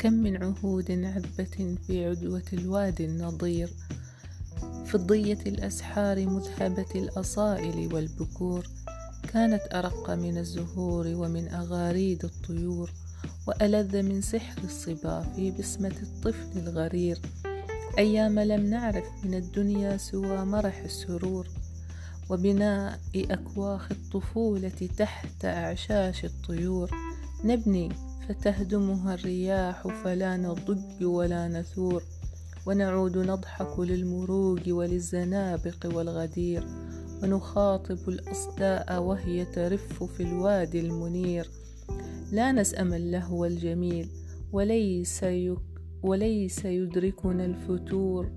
كم من عهود عذبة في عدوة الوادي النضير فضية الأسحار مذهبة الأصائل والبكور كانت أرق من الزهور ومن أغاريد الطيور وألذ من سحر الصبا في بسمة الطفل الغرير. أيام لم نعرف من الدنيا سوى مرح السرور وبناء أكواخ الطفولة تحت أعشاش الطيور. نبني فتهدمها الرياح فلا نضج ولا نثور ونعود نضحك للمروج وللزنابق والغدير ونخاطب الأصداء وهي ترف في الوادي المنير. لا نسأم اللهو الجميل وليس, وليس يدركنا الفتور.